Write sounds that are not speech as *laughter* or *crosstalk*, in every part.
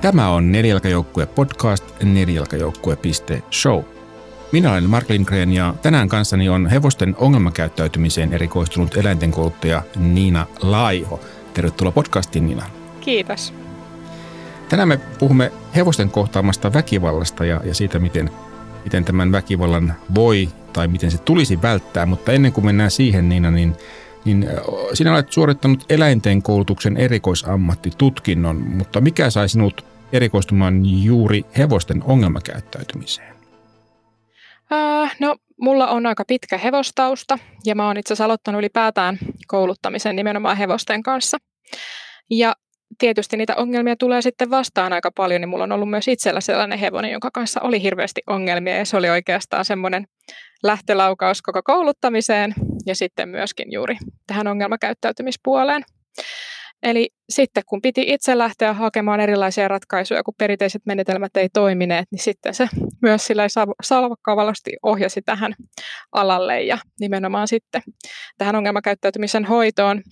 Tämä on Nelijalkajoukkue podcast nelijalkajoukkue.show. Minä olen Mark Lindgren ja tänään kanssani on hevosten ongelmakäyttäytymiseen erikoistunut eläintenkouluttaja Niina Laiho. Tervetuloa podcastiin Niina. Kiitos. Tänään me puhumme hevosten kohtaamasta väkivallasta ja, ja siitä, miten, miten tämän väkivallan voi tai miten se tulisi välttää. Mutta ennen kuin mennään siihen Niina, niin niin sinä olet suorittanut eläinten koulutuksen erikoisammattitutkinnon, mutta mikä sai sinut erikoistumaan juuri hevosten ongelmakäyttäytymiseen? Äh, no, mulla on aika pitkä hevostausta ja mä oon itse asiassa aloittanut ylipäätään kouluttamisen nimenomaan hevosten kanssa. Ja tietysti niitä ongelmia tulee sitten vastaan aika paljon, niin mulla on ollut myös itsellä sellainen hevonen, jonka kanssa oli hirveästi ongelmia ja se oli oikeastaan semmoinen lähtölaukaus koko kouluttamiseen ja sitten myöskin juuri tähän ongelmakäyttäytymispuoleen. Eli sitten kun piti itse lähteä hakemaan erilaisia ratkaisuja, kun perinteiset menetelmät ei toimineet, niin sitten se myös sillä salvakkaavasti ohjasi tähän alalle ja nimenomaan sitten tähän ongelmakäyttäytymisen hoitoon.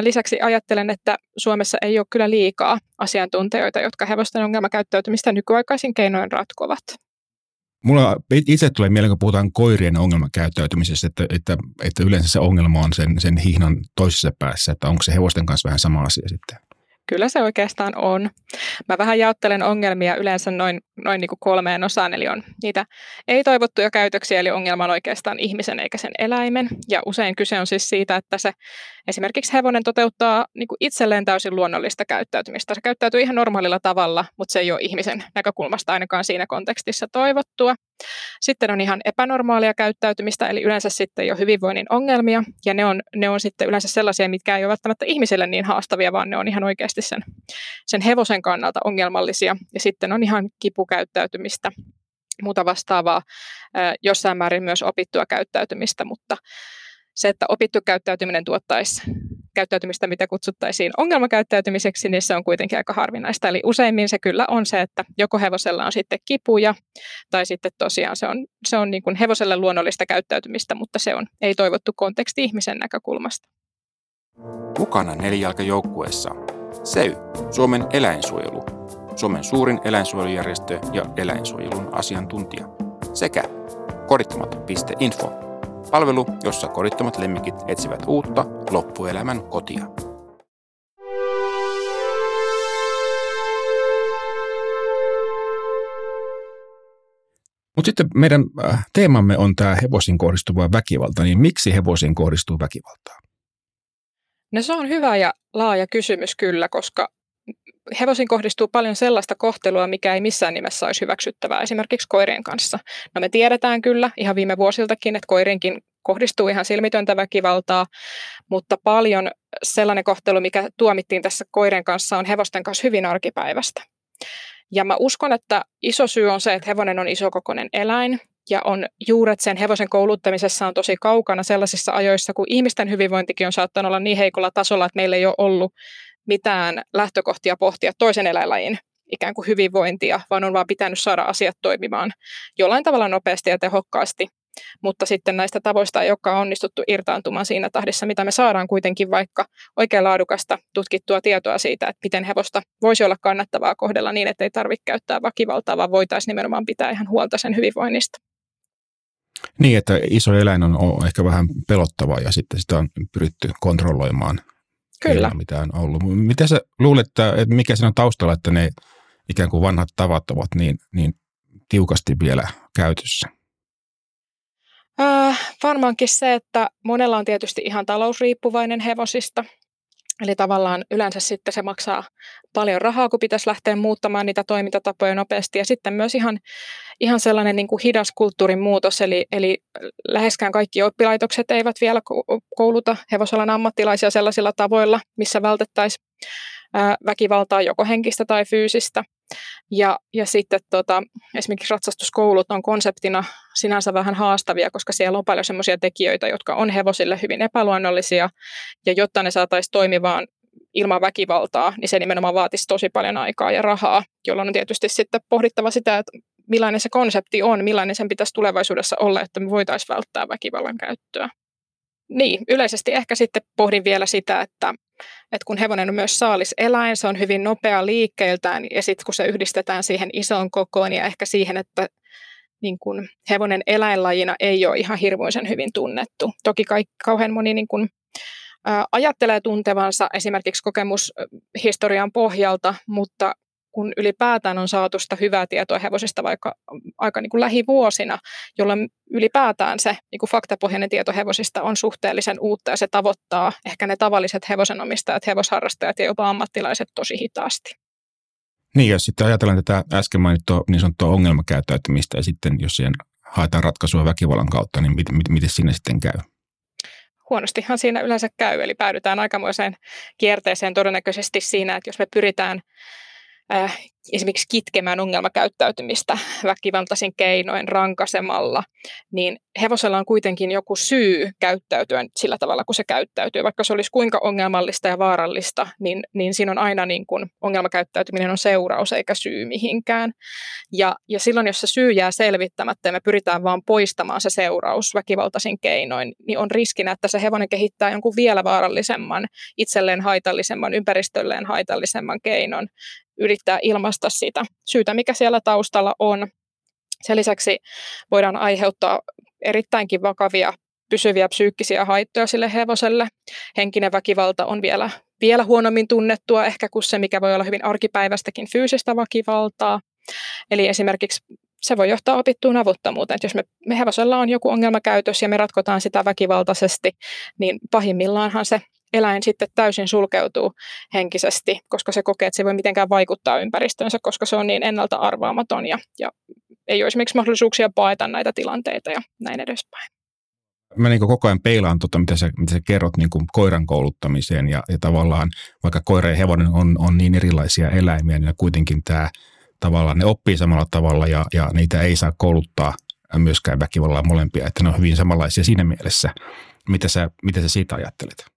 Lisäksi ajattelen, että Suomessa ei ole kyllä liikaa asiantuntijoita, jotka hevosten ongelmakäyttäytymistä nykyaikaisin keinoin ratkovat. Mulla itse tulee mieleen, kun puhutaan koirien ongelmakäyttäytymisestä, että, että, että yleensä se ongelma on sen, sen hihnan toisessa päässä, että onko se hevosten kanssa vähän sama asia sitten. Kyllä se oikeastaan on. Mä vähän jaottelen ongelmia yleensä noin, noin niin kuin kolmeen osaan, eli on niitä ei-toivottuja käytöksiä, eli ongelma on oikeastaan ihmisen eikä sen eläimen. Ja usein kyse on siis siitä, että se esimerkiksi hevonen toteuttaa niin kuin itselleen täysin luonnollista käyttäytymistä. Se käyttäytyy ihan normaalilla tavalla, mutta se ei ole ihmisen näkökulmasta ainakaan siinä kontekstissa toivottua. Sitten on ihan epänormaalia käyttäytymistä, eli yleensä sitten jo hyvinvoinnin ongelmia, ja ne on, ne on sitten yleensä sellaisia, mitkä ei ole välttämättä ihmiselle niin haastavia, vaan ne on ihan oikeasti sen, sen hevosen kannalta ongelmallisia. Ja sitten on ihan kipukäyttäytymistä, muuta vastaavaa, jossain määrin myös opittua käyttäytymistä, mutta se, että opittu käyttäytyminen tuottaisi käyttäytymistä, mitä kutsuttaisiin ongelmakäyttäytymiseksi, niin se on kuitenkin aika harvinaista. Eli useimmin se kyllä on se, että joko hevosella on sitten kipuja, tai sitten tosiaan se on, se on niin kuin hevoselle luonnollista käyttäytymistä, mutta se on ei toivottu konteksti ihmisen näkökulmasta. Mukana nelijalkajoukkueessa SEY, Suomen eläinsuojelu, Suomen suurin eläinsuojelujärjestö ja eläinsuojelun asiantuntija, sekä korittamatta.info, Palvelu, jossa kodittomat lemmikit etsivät uutta loppuelämän kotia. Mutta sitten meidän äh, teemamme on tämä hevosiin kohdistuva väkivalta, niin miksi hevosiin kohdistuu väkivaltaa? No se on hyvä ja laaja kysymys kyllä, koska hevosiin kohdistuu paljon sellaista kohtelua, mikä ei missään nimessä olisi hyväksyttävää esimerkiksi koirien kanssa. No me tiedetään kyllä ihan viime vuosiltakin, että koirienkin kohdistuu ihan silmitöntä väkivaltaa, mutta paljon sellainen kohtelu, mikä tuomittiin tässä koirien kanssa, on hevosten kanssa hyvin arkipäivästä. Ja mä uskon, että iso syy on se, että hevonen on isokokoinen eläin ja on juuret sen hevosen kouluttamisessa on tosi kaukana sellaisissa ajoissa, kun ihmisten hyvinvointikin on saattanut olla niin heikolla tasolla, että meillä ei ole ollut mitään lähtökohtia pohtia toisen eläinlajin ikään kuin hyvinvointia, vaan on vaan pitänyt saada asiat toimimaan jollain tavalla nopeasti ja tehokkaasti. Mutta sitten näistä tavoista ei olekaan onnistuttu irtaantumaan siinä tahdissa, mitä me saadaan kuitenkin vaikka oikein laadukasta tutkittua tietoa siitä, että miten hevosta voisi olla kannattavaa kohdella niin, että ei tarvitse käyttää väkivaltaa, vaan voitaisiin nimenomaan pitää ihan huolta sen hyvinvoinnista. Niin, että iso eläin on ehkä vähän pelottava ja sitten sitä on pyritty kontrolloimaan Kyllä. mitä on ollut. Miten sä luulet, että, että mikä siinä on taustalla, että ne ikään kuin vanhat tavat ovat niin, niin tiukasti vielä käytössä? Äh, varmaankin se, että monella on tietysti ihan talousriippuvainen hevosista. Eli tavallaan yleensä sitten se maksaa paljon rahaa, kun pitäisi lähteä muuttamaan niitä toimintatapoja nopeasti. Ja sitten myös ihan, ihan sellainen niin kuin hidas kulttuurin muutos, eli, eli läheskään kaikki oppilaitokset eivät vielä kouluta hevosalan ammattilaisia sellaisilla tavoilla, missä vältettäisiin väkivaltaa joko henkistä tai fyysistä. Ja, ja sitten tota, esimerkiksi ratsastuskoulut on konseptina sinänsä vähän haastavia, koska siellä on paljon sellaisia tekijöitä, jotka on hevosille hyvin epäluonnollisia, ja jotta ne saataisiin toimivaan ilman väkivaltaa, niin se nimenomaan vaatisi tosi paljon aikaa ja rahaa, jolloin on tietysti sitten pohdittava sitä, että millainen se konsepti on, millainen sen pitäisi tulevaisuudessa olla, että me voitaisiin välttää väkivallan käyttöä. Niin, yleisesti ehkä sitten pohdin vielä sitä, että, että kun hevonen on myös saaliseläin, se on hyvin nopea liikkeeltään ja sitten kun se yhdistetään siihen isoon kokoon ja ehkä siihen, että niin kun hevonen eläinlajina ei ole ihan hirmuisen hyvin tunnettu. Toki kaikki, kauhean moni niin kun, ä, ajattelee tuntevansa esimerkiksi kokemushistorian pohjalta, mutta kun ylipäätään on saatu sitä hyvää tietoa hevosista vaikka aika niin kuin lähivuosina, jolloin ylipäätään se niin kuin faktapohjainen tieto hevosista on suhteellisen uutta ja se tavoittaa ehkä ne tavalliset hevosenomistajat, hevosharrastajat ja jopa ammattilaiset tosi hitaasti. Niin, jos sitten ajatellaan tätä äsken mainittua niin sanottua ongelmakäyttäytymistä ja sitten jos siihen haetaan ratkaisua väkivallan kautta, niin miten, miten, miten sinne sitten käy? Huonostihan siinä yleensä käy, eli päädytään aikamoiseen kierteeseen todennäköisesti siinä, että jos me pyritään äh, esimerkiksi kitkemään ongelmakäyttäytymistä väkivaltaisin keinoin rankasemalla, niin hevosella on kuitenkin joku syy käyttäytyä sillä tavalla, kun se käyttäytyy. Vaikka se olisi kuinka ongelmallista ja vaarallista, niin, niin siinä on aina niin kuin ongelmakäyttäytyminen on seuraus eikä syy mihinkään. Ja, ja silloin, jos se syy jää selvittämättä ja me pyritään vaan poistamaan se seuraus väkivaltaisin keinoin, niin on riskinä, että se hevonen kehittää jonkun vielä vaarallisemman, itselleen haitallisemman, ympäristölleen haitallisemman keinon, yrittää ilmaista sitä syytä, mikä siellä taustalla on. Sen lisäksi voidaan aiheuttaa erittäinkin vakavia pysyviä psyykkisiä haittoja sille hevoselle. Henkinen väkivalta on vielä, vielä huonommin tunnettua ehkä kuin se, mikä voi olla hyvin arkipäivästäkin fyysistä väkivaltaa. Eli esimerkiksi se voi johtaa opittuun avuttomuuteen. Jos me, me hevosella on joku ongelmakäytös ja me ratkotaan sitä väkivaltaisesti, niin pahimmillaanhan se eläin sitten täysin sulkeutuu henkisesti, koska se kokee, että se ei voi mitenkään vaikuttaa ympäristöönsä, koska se on niin ennalta arvaamaton ja, ja ei ole esimerkiksi mahdollisuuksia paeta näitä tilanteita ja näin edespäin. Mä niin koko ajan peilaan tuota, mitä sä, mitä sä kerrot niin kuin koiran kouluttamiseen ja, ja tavallaan vaikka koira ja hevonen on, on niin erilaisia eläimiä, niin kuitenkin tämä tavallaan ne oppii samalla tavalla ja, ja niitä ei saa kouluttaa myöskään väkivallalla molempia, että ne on hyvin samanlaisia siinä mielessä. Mitä sä, mitä sä siitä ajattelet?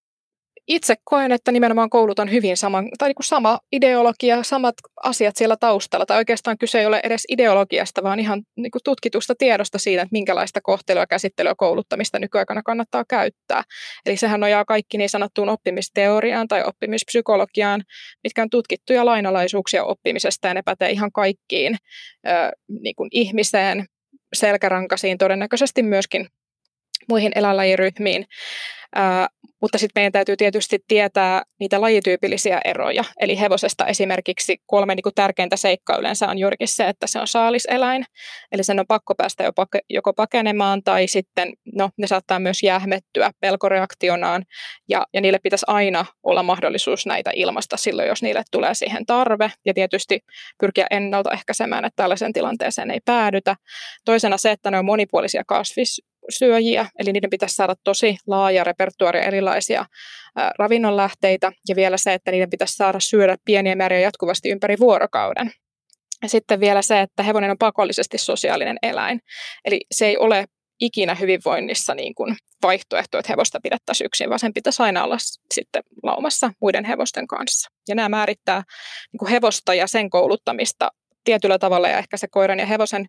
Itse koen, että nimenomaan koulut on hyvin sama, tai niin kuin sama ideologia, samat asiat siellä taustalla. Tai oikeastaan kyse ei ole edes ideologiasta, vaan ihan niin kuin tutkitusta tiedosta siitä, että minkälaista kohtelua, käsittelyä, kouluttamista nykyaikana kannattaa käyttää. Eli sehän nojaa kaikki niin sanottuun oppimisteoriaan tai oppimispsykologiaan, mitkä on tutkittuja lainalaisuuksia oppimisesta, ja ne pätee ihan kaikkiin niin kuin ihmiseen, selkärankaisiin, todennäköisesti myöskin muihin eläinlajiryhmiin. Mutta sitten meidän täytyy tietysti tietää niitä lajityypillisiä eroja. Eli hevosesta esimerkiksi kolme niin kuin tärkeintä seikkaa yleensä on juurikin se, että se on saaliseläin. Eli sen on pakko päästä joko pakenemaan tai sitten no, ne saattaa myös jähmettyä pelkoreaktionaan. Ja, ja niille pitäisi aina olla mahdollisuus näitä ilmasta silloin, jos niille tulee siihen tarve. Ja tietysti pyrkiä ennaltaehkäisemään, että tällaisen tilanteeseen ei päädytä. Toisena se, että ne on monipuolisia kasvis, syöjiä, eli niiden pitäisi saada tosi laaja repertuaari erilaisia ravinnonlähteitä, ja vielä se, että niiden pitäisi saada syödä pieniä määriä jatkuvasti ympäri vuorokauden. Ja sitten vielä se, että hevonen on pakollisesti sosiaalinen eläin, eli se ei ole ikinä hyvinvoinnissa niin kuin vaihtoehto, että hevosta pidettäisiin yksin, vaan sen pitäisi aina olla sitten laumassa muiden hevosten kanssa. Ja nämä määrittää niin kuin hevosta ja sen kouluttamista tietyllä tavalla, ja ehkä se koiran ja hevosen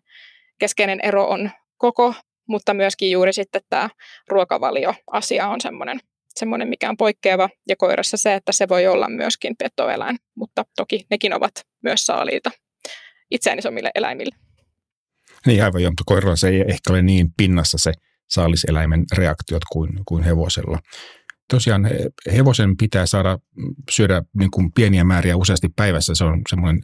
keskeinen ero on koko mutta myöskin juuri sitten tämä ruokavalioasia on semmoinen, semmoinen, mikä on poikkeava, ja koirassa se, että se voi olla myöskin petoeläin, mutta toki nekin ovat myös saaliita itseään isommille eläimille. Niin aivan mutta koiralla se ei ehkä ole niin pinnassa se saaliseläimen reaktiot kuin, kuin hevosella tosiaan hevosen pitää saada syödä niin kuin pieniä määriä useasti päivässä. Se on semmoinen,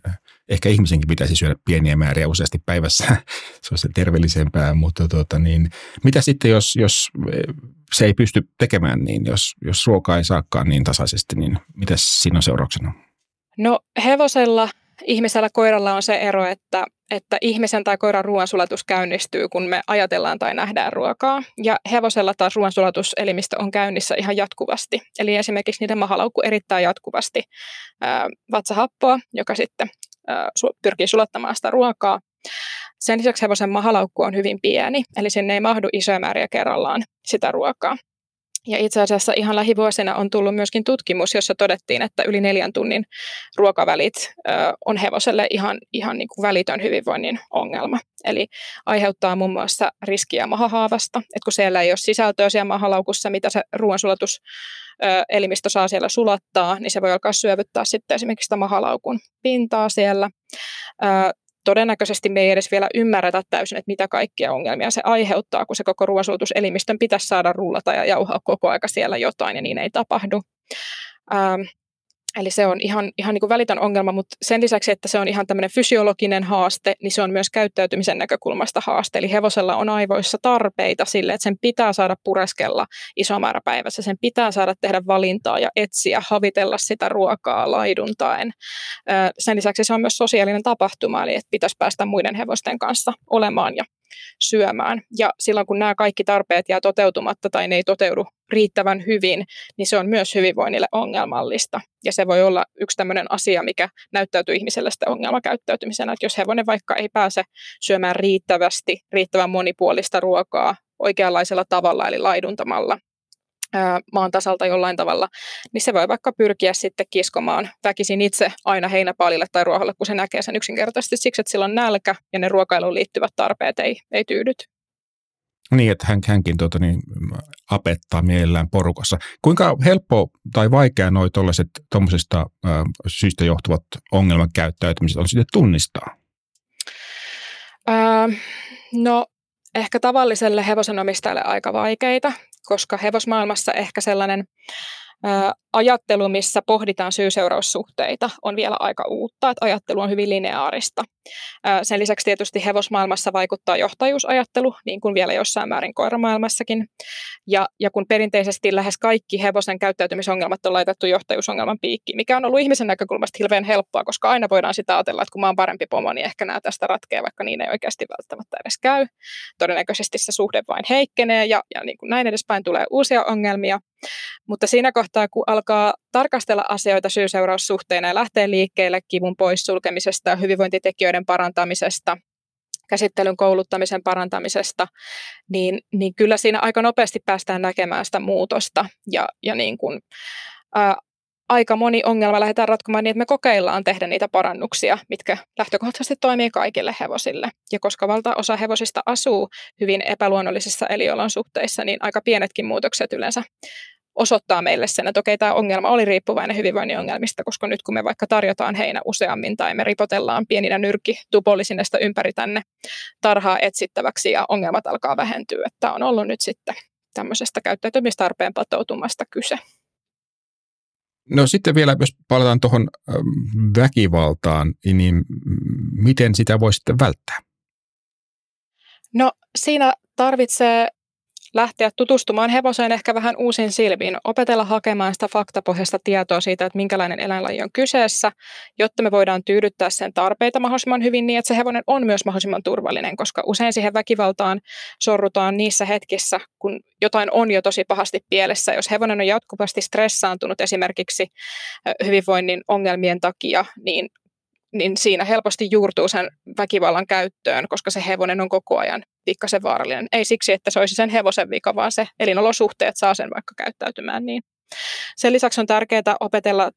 ehkä ihmisenkin pitäisi syödä pieniä määriä useasti päivässä. *laughs* se on se terveellisempää, mutta tuota, niin, mitä sitten, jos, jos se ei pysty tekemään niin, jos, jos ruokaa ei saakaan niin tasaisesti, niin mitä siinä on seurauksena? No hevosella ihmisellä koiralla on se ero, että, että ihmisen tai koiran ruoansulatus käynnistyy, kun me ajatellaan tai nähdään ruokaa. Ja hevosella taas ruoansulatuselimistö on käynnissä ihan jatkuvasti. Eli esimerkiksi niiden mahalaukku erittää jatkuvasti vatsahappoa, joka sitten pyrkii sulattamaan sitä ruokaa. Sen lisäksi hevosen mahalaukku on hyvin pieni, eli sinne ei mahdu isoja määriä kerrallaan sitä ruokaa. Ja itse asiassa ihan lähivuosina on tullut myöskin tutkimus, jossa todettiin, että yli neljän tunnin ruokavälit on hevoselle ihan, ihan niin kuin välitön hyvinvoinnin ongelma. Eli aiheuttaa muun muassa riskiä mahahaavasta, että kun siellä ei ole sisältöä siellä mahalaukussa, mitä se ruoansulatus elimistö saa siellä sulattaa, niin se voi alkaa syövyttää sitten esimerkiksi sitä mahalaukun pintaa siellä todennäköisesti me ei edes vielä ymmärretä täysin, että mitä kaikkia ongelmia se aiheuttaa, kun se koko ruoansulutuselimistön pitäisi saada rullata ja jauhaa koko aika siellä jotain, ja niin ei tapahdu. Ähm, Eli se on ihan, ihan niin kuin välitön ongelma, mutta sen lisäksi, että se on ihan tämmöinen fysiologinen haaste, niin se on myös käyttäytymisen näkökulmasta haaste. Eli hevosella on aivoissa tarpeita sille, että sen pitää saada pureskella iso määrä päivässä, sen pitää saada tehdä valintaa ja etsiä, havitella sitä ruokaa laiduntaen. Sen lisäksi se on myös sosiaalinen tapahtuma, eli että pitäisi päästä muiden hevosten kanssa olemaan ja syömään. Ja silloin kun nämä kaikki tarpeet jää toteutumatta tai ne ei toteudu riittävän hyvin, niin se on myös hyvinvoinnille ongelmallista. Ja se voi olla yksi tämmöinen asia, mikä näyttäytyy ihmiselle sitten ongelmakäyttäytymisenä, että jos hevonen vaikka ei pääse syömään riittävästi, riittävän monipuolista ruokaa oikeanlaisella tavalla, eli laiduntamalla, maan tasalta jollain tavalla, niin se voi vaikka pyrkiä sitten kiskomaan väkisin itse aina heinäpaalille tai ruoholle, kun se näkee sen yksinkertaisesti siksi, että sillä on nälkä ja ne ruokailuun liittyvät tarpeet ei, ei tyydyt. Niin, että hän, hänkin tuota, niin, apettaa mielellään porukassa. Kuinka helppo tai vaikea noi tuommoisesta syystä johtuvat ongelmakäyttäytymiset on sitten tunnistaa? Öö, no ehkä tavalliselle hevosenomistajalle aika vaikeita, koska hevosmaailmassa ehkä sellainen ajattelu, missä pohditaan syy-seuraussuhteita, on vielä aika uutta, että ajattelu on hyvin lineaarista. Sen lisäksi tietysti hevosmaailmassa vaikuttaa johtajuusajattelu, niin kuin vielä jossain määrin koiramaailmassakin. Ja, ja kun perinteisesti lähes kaikki hevosen käyttäytymisongelmat on laitettu johtajuusongelman piikkiin, mikä on ollut ihmisen näkökulmasta hirveän helppoa, koska aina voidaan sitä ajatella, että kun mä oon parempi pomo, niin ehkä nämä tästä ratkeaa, vaikka niin ei oikeasti välttämättä edes käy. Todennäköisesti se suhde vain heikkenee ja, ja niin kuin näin edespäin tulee uusia ongelmia. Mutta siinä kohtaa, kun alkaa tarkastella asioita syy-seuraussuhteena ja lähtee liikkeelle kivun poissulkemisesta, hyvinvointitekijöiden parantamisesta, käsittelyn kouluttamisen parantamisesta, niin, niin kyllä siinä aika nopeasti päästään näkemään sitä muutosta. Ja, ja niin kuin, ää, aika moni ongelma lähdetään ratkomaan niin, että me kokeillaan tehdä niitä parannuksia, mitkä lähtökohtaisesti toimii kaikille hevosille. Ja koska valtaosa hevosista asuu hyvin epäluonnollisissa eliolosuhteissa, niin aika pienetkin muutokset yleensä osoittaa meille sen, että okei, tämä ongelma oli riippuvainen hyvinvoinnin ongelmista, koska nyt kun me vaikka tarjotaan heinä useammin tai me ripotellaan pieninä nyrkki tupolisinesta ympäri tänne tarhaa etsittäväksi ja ongelmat alkaa vähentyä, että on ollut nyt sitten tämmöisestä käyttäytymistarpeen patoutumasta kyse. No sitten vielä, jos palataan tuohon väkivaltaan, niin miten sitä voi sitten välttää? No siinä tarvitsee lähteä tutustumaan hevoseen ehkä vähän uusin silmiin, opetella hakemaan sitä faktapohjaista tietoa siitä, että minkälainen eläinlaji on kyseessä, jotta me voidaan tyydyttää sen tarpeita mahdollisimman hyvin niin, että se hevonen on myös mahdollisimman turvallinen, koska usein siihen väkivaltaan sorrutaan niissä hetkissä, kun jotain on jo tosi pahasti pielessä. Jos hevonen on jatkuvasti stressaantunut esimerkiksi hyvinvoinnin ongelmien takia, niin niin siinä helposti juurtuu sen väkivallan käyttöön, koska se hevonen on koko ajan pikkasen vaarallinen. Ei siksi, että se olisi sen hevosen vika, vaan se elinolosuhteet saa sen vaikka käyttäytymään niin. Sen lisäksi on tärkeää opetella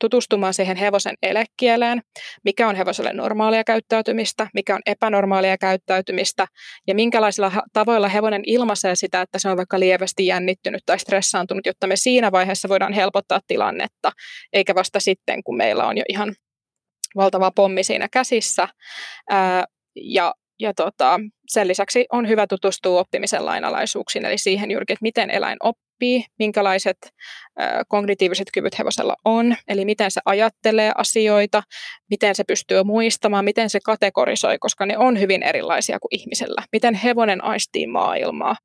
tutustumaan siihen hevosen elekieleen, mikä on hevoselle normaalia käyttäytymistä, mikä on epänormaalia käyttäytymistä ja minkälaisilla tavoilla hevonen ilmaisee sitä, että se on vaikka lievästi jännittynyt tai stressaantunut, jotta me siinä vaiheessa voidaan helpottaa tilannetta, eikä vasta sitten, kun meillä on jo ihan valtava pommi siinä käsissä. Ää, ja ja tota, sen lisäksi on hyvä tutustua oppimisen lainalaisuuksiin, eli siihen juurikin, että miten eläin oppii, minkälaiset ää, kognitiiviset kyvyt hevosella on, eli miten se ajattelee asioita, miten se pystyy muistamaan, miten se kategorisoi, koska ne on hyvin erilaisia kuin ihmisellä, miten hevonen aistii maailmaa.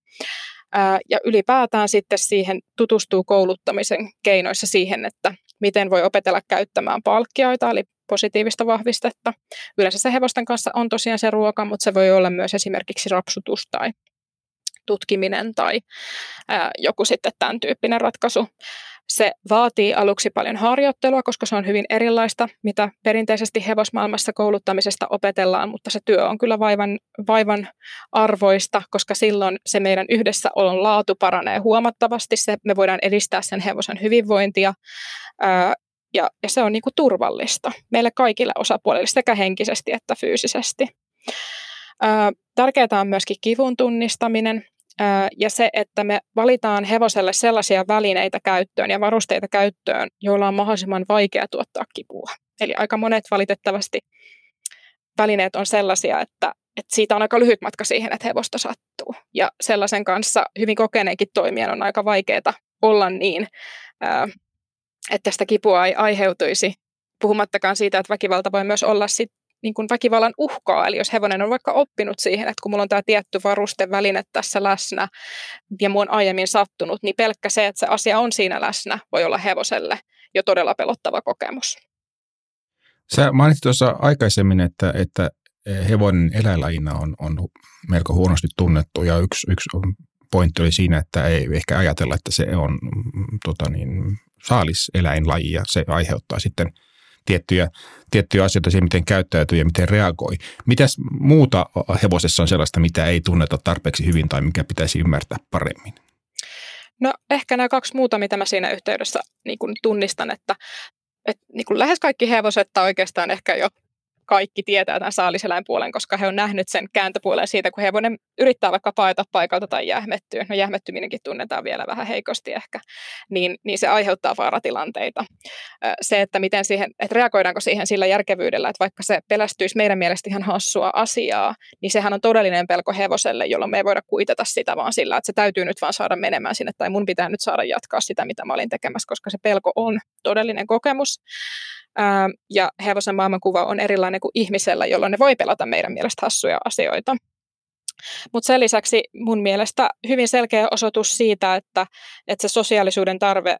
Ja ylipäätään sitten siihen tutustuu kouluttamisen keinoissa siihen, että miten voi opetella käyttämään palkkioita, eli positiivista vahvistetta. Yleensä se hevosten kanssa on tosiaan se ruoka, mutta se voi olla myös esimerkiksi rapsutus tai tutkiminen tai ää, joku sitten tämän tyyppinen ratkaisu. Se vaatii aluksi paljon harjoittelua, koska se on hyvin erilaista, mitä perinteisesti hevosmaailmassa kouluttamisesta opetellaan, mutta se työ on kyllä vaivan, vaivan arvoista, koska silloin se meidän yhdessäolon laatu paranee huomattavasti. Se, me voidaan edistää sen hevosen hyvinvointia ää, ja, ja se on niin kuin turvallista meille kaikille osapuolille sekä henkisesti että fyysisesti. Ää, tärkeää on myöskin kivun tunnistaminen ja se, että me valitaan hevoselle sellaisia välineitä käyttöön ja varusteita käyttöön, joilla on mahdollisimman vaikea tuottaa kipua. Eli aika monet valitettavasti välineet on sellaisia, että, että siitä on aika lyhyt matka siihen, että hevosta sattuu. Ja sellaisen kanssa hyvin kokeneenkin toimijan on aika vaikeaa olla niin, että tästä kipua ei aiheutuisi. Puhumattakaan siitä, että väkivalta voi myös olla sit niin kuin väkivallan uhkaa. Eli jos hevonen on vaikka oppinut siihen, että kun mulla on tämä tietty varusteväline tässä läsnä ja mua on aiemmin sattunut, niin pelkkä se, että se asia on siinä läsnä, voi olla hevoselle jo todella pelottava kokemus. Sä mainitsit tuossa aikaisemmin, että, että hevonen eläinlajina on, on melko huonosti tunnettu ja yksi, yksi pointti oli siinä, että ei ehkä ajatella, että se on tota niin, saaliseläinlaji ja se aiheuttaa sitten – tiettyjä, tiettyjä asioita siihen, miten käyttäytyy ja miten reagoi. Mitäs muuta hevosessa on sellaista, mitä ei tunneta tarpeeksi hyvin tai mikä pitäisi ymmärtää paremmin? No ehkä nämä kaksi muuta, mitä mä siinä yhteydessä niin kuin tunnistan, että, että niin kuin lähes kaikki hevoset tai oikeastaan ehkä jo kaikki tietää tämän saaliseläinpuolen, koska he on nähnyt sen kääntöpuolen siitä, kun hevonen yrittää vaikka paeta paikalta tai jähmettyä. No jähmettyminenkin tunnetaan vielä vähän heikosti ehkä, niin, niin se aiheuttaa vaaratilanteita. Se, että miten siihen, että reagoidaanko siihen sillä järkevyydellä, että vaikka se pelästyisi meidän mielestä ihan hassua asiaa, niin sehän on todellinen pelko hevoselle, jolloin me ei voida kuitata sitä vaan sillä, että se täytyy nyt vaan saada menemään sinne, tai mun pitää nyt saada jatkaa sitä, mitä mä olin tekemässä, koska se pelko on todellinen kokemus. Ää, ja hevosen maailmankuva on erilainen kuin ihmisellä, jolloin ne voi pelata meidän mielestä hassuja asioita. Mutta sen lisäksi mun mielestä hyvin selkeä osoitus siitä, että, että se sosiaalisuuden tarve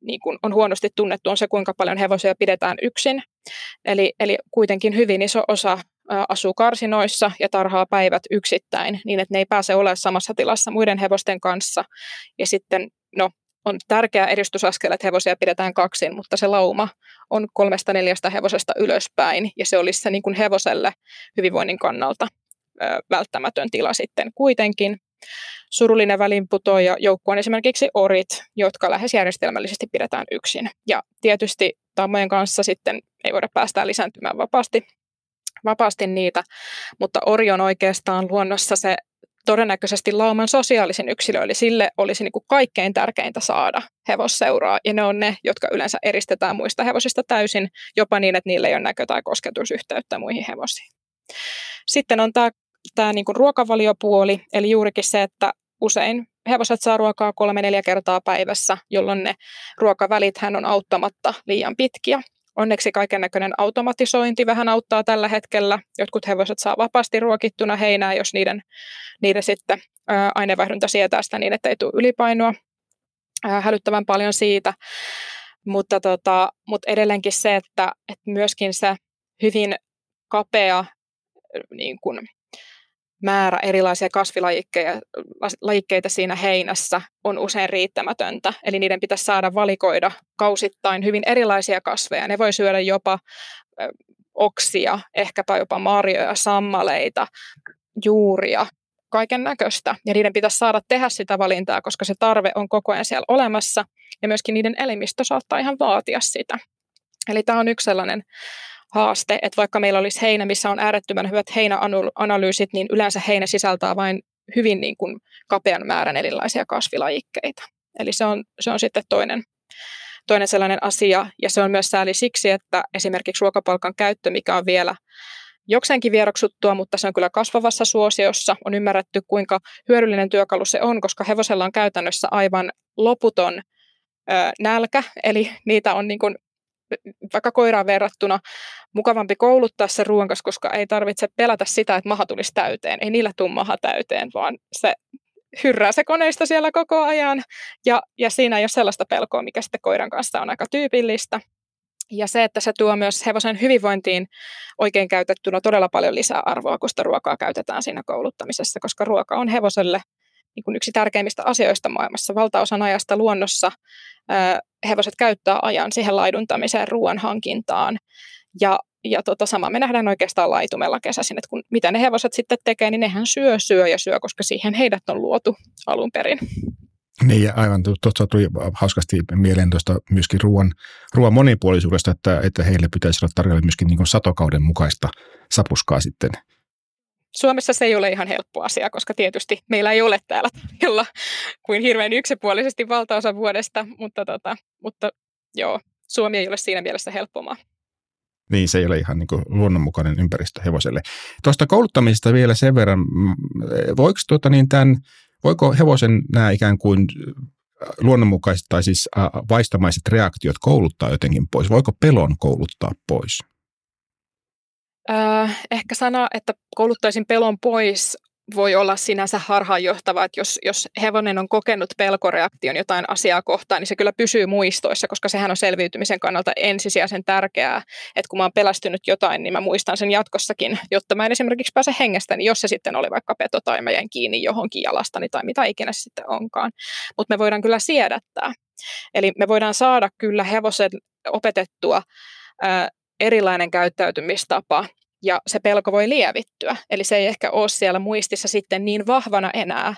niin kun on huonosti tunnettu, on se, kuinka paljon hevosia pidetään yksin. Eli, eli kuitenkin hyvin iso osa asuu karsinoissa ja tarhaa päivät yksittäin, niin että ne ei pääse olemaan samassa tilassa muiden hevosten kanssa. Ja sitten, no, on tärkeä edistysaskel, että hevosia pidetään kaksin, mutta se lauma on kolmesta neljästä hevosesta ylöspäin, ja se olisi se niin kuin hevoselle hyvinvoinnin kannalta ö, välttämätön tila sitten kuitenkin. Surullinen välinputoja joukko on esimerkiksi orit, jotka lähes järjestelmällisesti pidetään yksin. Ja tietysti tammojen kanssa sitten ei voida päästää lisääntymään vapaasti, vapaasti niitä, mutta ori on oikeastaan luonnossa se todennäköisesti lauman sosiaalisin yksilö, eli sille olisi niin kuin kaikkein tärkeintä saada hevosseuraa, ja ne on ne, jotka yleensä eristetään muista hevosista täysin, jopa niin, että niillä ei ole näkö- tai kosketusyhteyttä muihin hevosiin. Sitten on tämä, tämä niin kuin ruokavaliopuoli, eli juurikin se, että usein hevoset saa ruokaa kolme-neljä kertaa päivässä, jolloin ne ruokavälit hän on auttamatta liian pitkiä. Onneksi kaiken näköinen automatisointi vähän auttaa tällä hetkellä. Jotkut hevoset saa vapaasti ruokittuna heinää, jos niiden, niiden sitten aineenvaihdunta sietää sitä niin, että ei tule ylipainoa. Hälyttävän paljon siitä. Mutta, tota, mutta edelleenkin se, että, että myöskin se hyvin kapea niin kuin, määrä erilaisia kasvilajikkeita siinä heinässä on usein riittämätöntä. Eli niiden pitäisi saada valikoida kausittain hyvin erilaisia kasveja. Ne voi syödä jopa oksia, ehkäpä jopa marjoja, sammaleita, juuria, kaiken näköistä. Ja niiden pitäisi saada tehdä sitä valintaa, koska se tarve on koko ajan siellä olemassa. Ja myöskin niiden elimistö saattaa ihan vaatia sitä. Eli tämä on yksi sellainen haaste, että vaikka meillä olisi heinä, missä on äärettömän hyvät heinäanalyysit, niin yleensä heinä sisältää vain hyvin niin kuin kapean määrän erilaisia kasvilajikkeita. Eli se on, se on sitten toinen, toinen sellainen asia, ja se on myös sääli siksi, että esimerkiksi ruokapalkan käyttö, mikä on vielä jokseenkin vieroksuttua, mutta se on kyllä kasvavassa suosiossa. On ymmärretty, kuinka hyödyllinen työkalu se on, koska hevosella on käytännössä aivan loputon ö, nälkä, eli niitä on niin kuin vaikka koiraan verrattuna mukavampi kouluttaa se ruoan kanssa, koska ei tarvitse pelätä sitä, että maha tulisi täyteen. Ei niillä tule maha täyteen, vaan se hyrrää se koneista siellä koko ajan. Ja, ja siinä ei ole sellaista pelkoa, mikä sitten koiran kanssa on aika tyypillistä. Ja se, että se tuo myös hevosen hyvinvointiin oikein käytettynä todella paljon lisää arvoa, kun sitä ruokaa käytetään siinä kouluttamisessa, koska ruoka on hevoselle niin kuin yksi tärkeimmistä asioista maailmassa. Valtaosan ajasta luonnossa hevoset käyttää ajan siihen laiduntamiseen, ruoan hankintaan. Ja, ja tota, sama me nähdään oikeastaan laitumella kesäisin, että kun, mitä ne hevoset sitten tekee, niin nehän syö, syö ja syö, koska siihen heidät on luotu alun perin. Niin ja aivan tuossa tuli hauskasti mieleen tuosta myöskin ruoan, ruoan monipuolisuudesta, että, että heille pitäisi olla tarjolla myöskin niin satokauden mukaista sapuskaa sitten. Suomessa se ei ole ihan helppo asia, koska tietysti meillä ei ole täällä tarjolla kuin hirveän yksipuolisesti valtaosa vuodesta, mutta, tota, mutta joo, Suomi ei ole siinä mielessä helppomaa. Niin, se ei ole ihan niin kuin luonnonmukainen ympäristö hevoselle. Tuosta kouluttamisesta vielä sen verran, voiko tuota niin tämän Voiko hevosen nämä ikään kuin äh, luonnonmukaiset tai siis äh, vaistamaiset reaktiot kouluttaa jotenkin pois? Voiko pelon kouluttaa pois? Äh, ehkä sana, että kouluttaisin pelon pois voi olla sinänsä harhaanjohtava, että jos, jos hevonen on kokenut pelkoreaktion jotain asiaa kohtaan, niin se kyllä pysyy muistoissa, koska sehän on selviytymisen kannalta ensisijaisen tärkeää, että kun mä oon pelästynyt jotain, niin mä muistan sen jatkossakin, jotta mä en esimerkiksi pääse hengestäni, jos se sitten oli vaikka peto tai mä jäin kiinni johonkin jalastani tai mitä ikinä se sitten onkaan. Mutta me voidaan kyllä siedättää. Eli me voidaan saada kyllä hevosen opetettua ää, erilainen käyttäytymistapa, ja se pelko voi lievittyä. Eli se ei ehkä ole siellä muistissa sitten niin vahvana enää,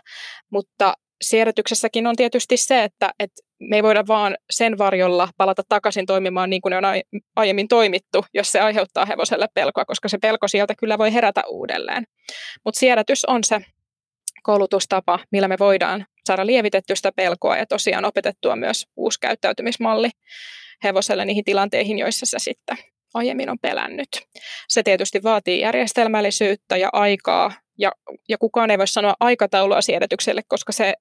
mutta siirrytyksessäkin on tietysti se, että, että me ei voida vaan sen varjolla palata takaisin toimimaan niin kuin ne on aiemmin toimittu, jos se aiheuttaa hevoselle pelkoa, koska se pelko sieltä kyllä voi herätä uudelleen. Mutta siirrätys on se koulutustapa, millä me voidaan saada lievitettyä sitä pelkoa ja tosiaan opetettua myös uusi käyttäytymismalli hevoselle niihin tilanteihin, joissa se sitten aiemmin on pelännyt. Se tietysti vaatii järjestelmällisyyttä ja aikaa, ja, ja kukaan ei voi sanoa aikataulua siedätykselle, koska se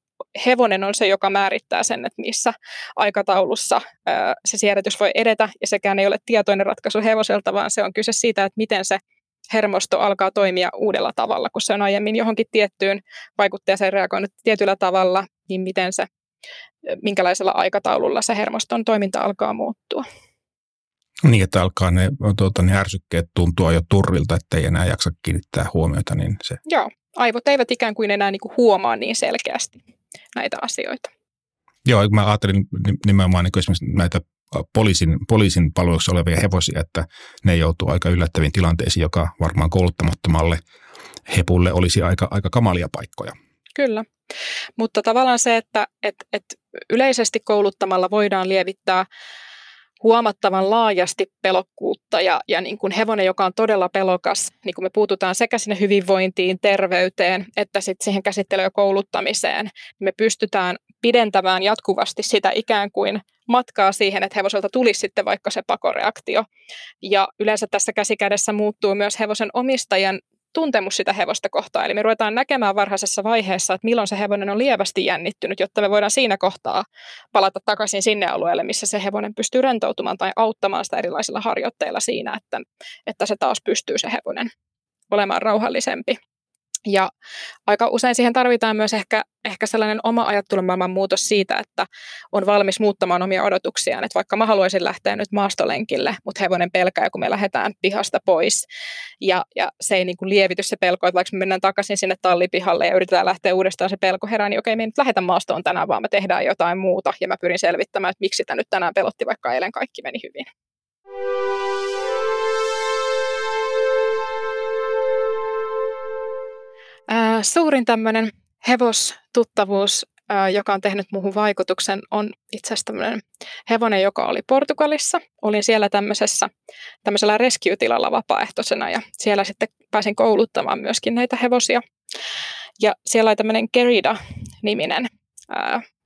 hevonen on se, joka määrittää sen, että missä aikataulussa ää, se siedätys voi edetä, ja sekään ei ole tietoinen ratkaisu hevoselta, vaan se on kyse siitä, että miten se hermosto alkaa toimia uudella tavalla, kun se on aiemmin johonkin tiettyyn vaikutteeseen reagoinut tietyllä tavalla, niin miten se, minkälaisella aikataululla se hermoston toiminta alkaa muuttua. Niin, että alkaa ne, tuota, ne ärsykkeet tuntua jo turrilta, että ei enää jaksa kiinnittää huomiota. Niin se... Joo, aivot eivät ikään kuin enää niin kuin huomaa niin selkeästi näitä asioita. Joo, mä ajattelin nimenomaan niin esimerkiksi näitä poliisin, poliisin palveluksessa olevia hevosia, että ne joutuu aika yllättäviin tilanteisiin, joka varmaan kouluttamattomalle hepulle olisi aika, aika kamalia paikkoja. Kyllä, mutta tavallaan se, että et, et yleisesti kouluttamalla voidaan lievittää huomattavan laajasti pelokkuutta ja, ja niin kuin hevonen, joka on todella pelokas, niin kuin me puututaan sekä sinne hyvinvointiin, terveyteen, että sitten siihen käsittelyyn ja kouluttamiseen, niin me pystytään pidentämään jatkuvasti sitä ikään kuin matkaa siihen, että hevoselta tulisi sitten vaikka se pakoreaktio. Ja yleensä tässä käsikädessä muuttuu myös hevosen omistajan tuntemus sitä hevosta kohtaan. Eli me ruvetaan näkemään varhaisessa vaiheessa, että milloin se hevonen on lievästi jännittynyt, jotta me voidaan siinä kohtaa palata takaisin sinne alueelle, missä se hevonen pystyy rentoutumaan tai auttamaan sitä erilaisilla harjoitteilla siinä, että, että se taas pystyy se hevonen olemaan rauhallisempi. Ja aika usein siihen tarvitaan myös ehkä, ehkä sellainen oma ajattelumaailman muutos siitä, että on valmis muuttamaan omia odotuksiaan. Että vaikka mä haluaisin lähteä nyt maastolenkille, mutta hevonen pelkää, kun me lähdetään pihasta pois. Ja, ja se ei niin kuin lievity se pelko, että vaikka me mennään takaisin sinne tallipihalle ja yritetään lähteä uudestaan se pelko herään, niin okei, me ei nyt lähdetä maastoon tänään, vaan me tehdään jotain muuta. Ja mä pyrin selvittämään, että miksi tämä nyt tänään pelotti, vaikka eilen kaikki meni hyvin. Suurin tämmöinen hevostuttavuus, joka on tehnyt muuhun vaikutuksen, on itse asiassa tämmöinen hevonen, joka oli Portugalissa. Olin siellä tämmöisessä, tämmöisellä rescue-tilalla vapaaehtoisena ja siellä sitten pääsin kouluttamaan myöskin näitä hevosia. Ja siellä oli tämmöinen Gerida-niminen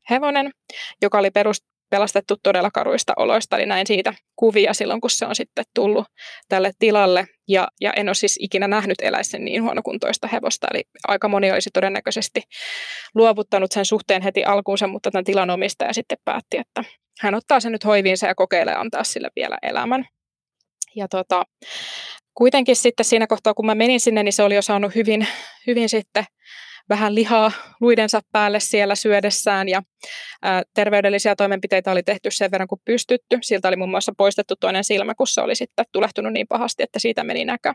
hevonen, joka oli perust, pelastettu todella karuista oloista, eli näin siitä kuvia silloin, kun se on sitten tullut tälle tilalle. Ja, ja en ole siis ikinä nähnyt eläisen niin huonokuntoista hevosta, eli aika moni olisi todennäköisesti luovuttanut sen suhteen heti alkuunsa, mutta tämän tilan omistaja sitten päätti, että hän ottaa sen nyt hoiviinsa ja kokeilee antaa sille vielä elämän. Ja tota, kuitenkin sitten siinä kohtaa, kun mä menin sinne, niin se oli jo saanut hyvin, hyvin sitten vähän lihaa luidensa päälle siellä syödessään ja ää, terveydellisiä toimenpiteitä oli tehty sen verran kuin pystytty. Siltä oli muun muassa poistettu toinen silmä, kun se oli sitten tulehtunut niin pahasti, että siitä meni näkö.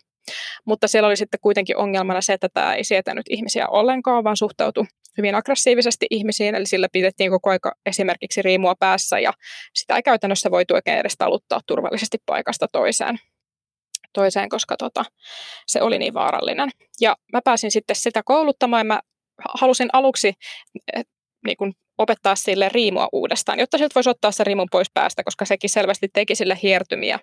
Mutta siellä oli sitten kuitenkin ongelmana se, että tämä ei sietänyt ihmisiä ollenkaan, vaan suhtautui hyvin aggressiivisesti ihmisiin, eli sillä pidettiin koko aika esimerkiksi riimua päässä ja sitä ei käytännössä voitu oikein edes taluttaa turvallisesti paikasta toiseen, toiseen koska tota, se oli niin vaarallinen. Ja mä pääsin sitten sitä kouluttamaan, mä halusin aluksi niin kuin opettaa sille riimua uudestaan, jotta siltä voisi ottaa se riimun pois päästä, koska sekin selvästi teki sille hiertymiä,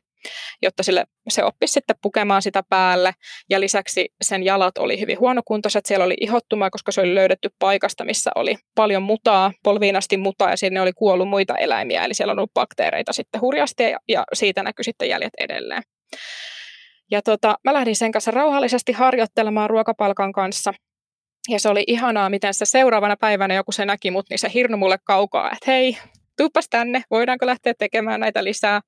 jotta sille, se oppisi sitten pukemaan sitä päälle. Ja lisäksi sen jalat oli hyvin huonokuntoiset, siellä oli ihottumaa, koska se oli löydetty paikasta, missä oli paljon mutaa, polviin asti mutaa ja sinne oli kuollut muita eläimiä, eli siellä on ollut bakteereita sitten hurjasti ja, ja siitä näkyy sitten jäljet edelleen. Ja tota, mä lähdin sen kanssa rauhallisesti harjoittelemaan ruokapalkan kanssa – ja se oli ihanaa, miten se seuraavana päivänä joku se näki mut, niin se hirnu mulle kaukaa, että hei, tuuppas tänne, voidaanko lähteä tekemään näitä lisää.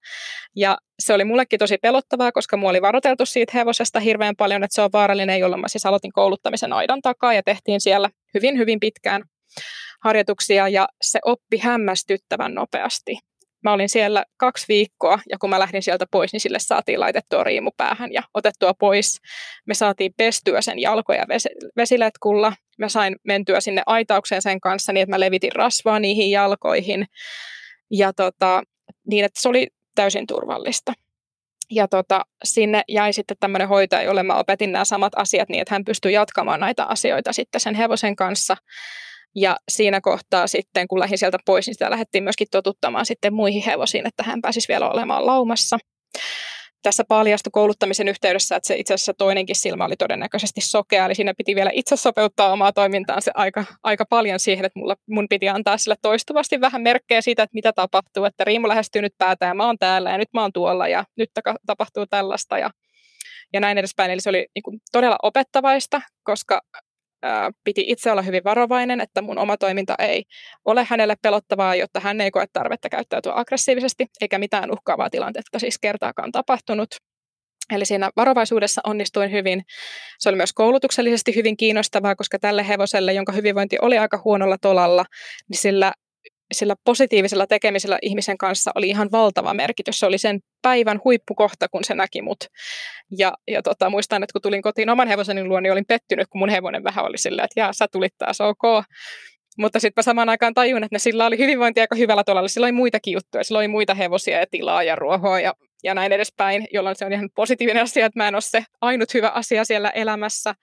Ja se oli mullekin tosi pelottavaa, koska mua oli varoiteltu siitä hevosesta hirveän paljon, että se on vaarallinen, jolloin mä siis aloitin kouluttamisen aidan takaa ja tehtiin siellä hyvin, hyvin pitkään harjoituksia ja se oppi hämmästyttävän nopeasti. Mä olin siellä kaksi viikkoa ja kun mä lähdin sieltä pois, niin sille saatiin laitettua riimu päähän ja otettua pois. Me saatiin pestyä sen jalkoja vesiletkulla. Mä sain mentyä sinne aitaukseen sen kanssa niin, että mä levitin rasvaa niihin jalkoihin. Ja tota, niin, että se oli täysin turvallista. Ja tota, sinne jäi sitten tämmöinen hoitaja, jolle mä opetin nämä samat asiat niin, että hän pystyi jatkamaan näitä asioita sitten sen hevosen kanssa. Ja siinä kohtaa sitten, kun lähdin sieltä pois, niin sitä lähdettiin myöskin totuttamaan sitten muihin hevosiin, että hän pääsisi vielä olemaan laumassa. Tässä paljastui kouluttamisen yhteydessä, että se itse asiassa toinenkin silmä oli todennäköisesti sokea, eli siinä piti vielä itse sopeuttaa omaa toimintaansa aika, aika paljon siihen, että mulla, mun piti antaa sille toistuvasti vähän merkkejä siitä, että mitä tapahtuu, että Riimu lähestyy nyt päätä ja mä oon täällä ja nyt mä oon tuolla ja nyt tapahtuu tällaista ja, ja näin edespäin. Eli se oli niin kuin todella opettavaista, koska piti itse olla hyvin varovainen, että mun oma toiminta ei ole hänelle pelottavaa, jotta hän ei koe tarvetta käyttäytyä aggressiivisesti, eikä mitään uhkaavaa tilannetta siis kertaakaan tapahtunut. Eli siinä varovaisuudessa onnistuin hyvin. Se oli myös koulutuksellisesti hyvin kiinnostavaa, koska tälle hevoselle, jonka hyvinvointi oli aika huonolla tolalla, niin sillä sillä positiivisella tekemisellä ihmisen kanssa oli ihan valtava merkitys. Se oli sen päivän huippukohta, kun se näki mut. Ja, ja tota, muistan, että kun tulin kotiin oman hevoseni luo, niin olin pettynyt, kun mun hevonen vähän oli silleen, että jaa, sä tulit taas, ok. Mutta sitten mä samaan aikaan tajun, että sillä oli hyvinvointi aika hyvällä tolalla. Sillä oli muitakin juttuja. Sillä oli muita hevosia ja tilaa ja ruohoa ja, ja näin edespäin, jolloin se on ihan positiivinen asia, että mä en ole se ainut hyvä asia siellä elämässä.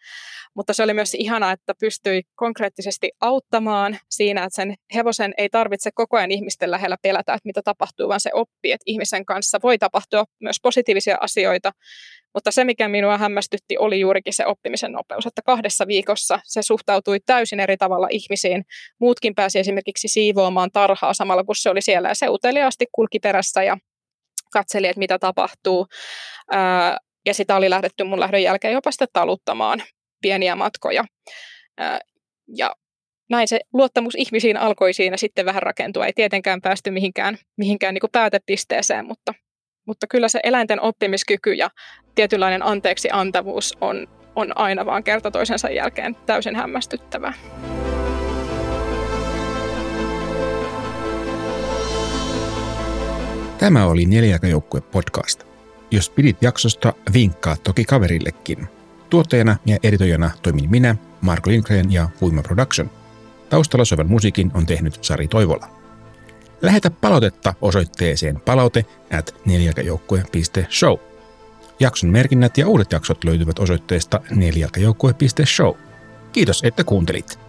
Mutta se oli myös ihanaa, että pystyi konkreettisesti auttamaan siinä, että sen hevosen ei tarvitse koko ajan ihmisten lähellä pelätä, että mitä tapahtuu, vaan se oppii, että ihmisen kanssa voi tapahtua myös positiivisia asioita. Mutta se, mikä minua hämmästytti, oli juurikin se oppimisen nopeus, että kahdessa viikossa se suhtautui täysin eri tavalla ihmisiin. Muutkin pääsi esimerkiksi siivoamaan tarhaa samalla, kun se oli siellä ja se uteliaasti kulki perässä ja katseli, että mitä tapahtuu. ja sitä oli lähdetty mun lähdön jälkeen jopa sitten taluttamaan pieniä matkoja. Ja näin se luottamus ihmisiin alkoi siinä sitten vähän rakentua. Ei tietenkään päästy mihinkään, mihinkään niin kuin päätepisteeseen, mutta, mutta kyllä se eläinten oppimiskyky ja tietynlainen anteeksi antavuus on, on aina vaan kerta toisensa jälkeen täysin hämmästyttävää. Tämä oli Neljäkäjoukkue podcast. Jos pidit jaksosta, vinkkaa toki kaverillekin – Tuottajana ja editoijana toimin minä, Marko Lindgren ja Huima Production. Taustalla soivan musiikin on tehnyt Sari Toivola. Lähetä palautetta osoitteeseen palaute at neljälkäjoukkue.show. Jakson merkinnät ja uudet jaksot löytyvät osoitteesta neljälkäjoukkue.show. Kiitos, että kuuntelit.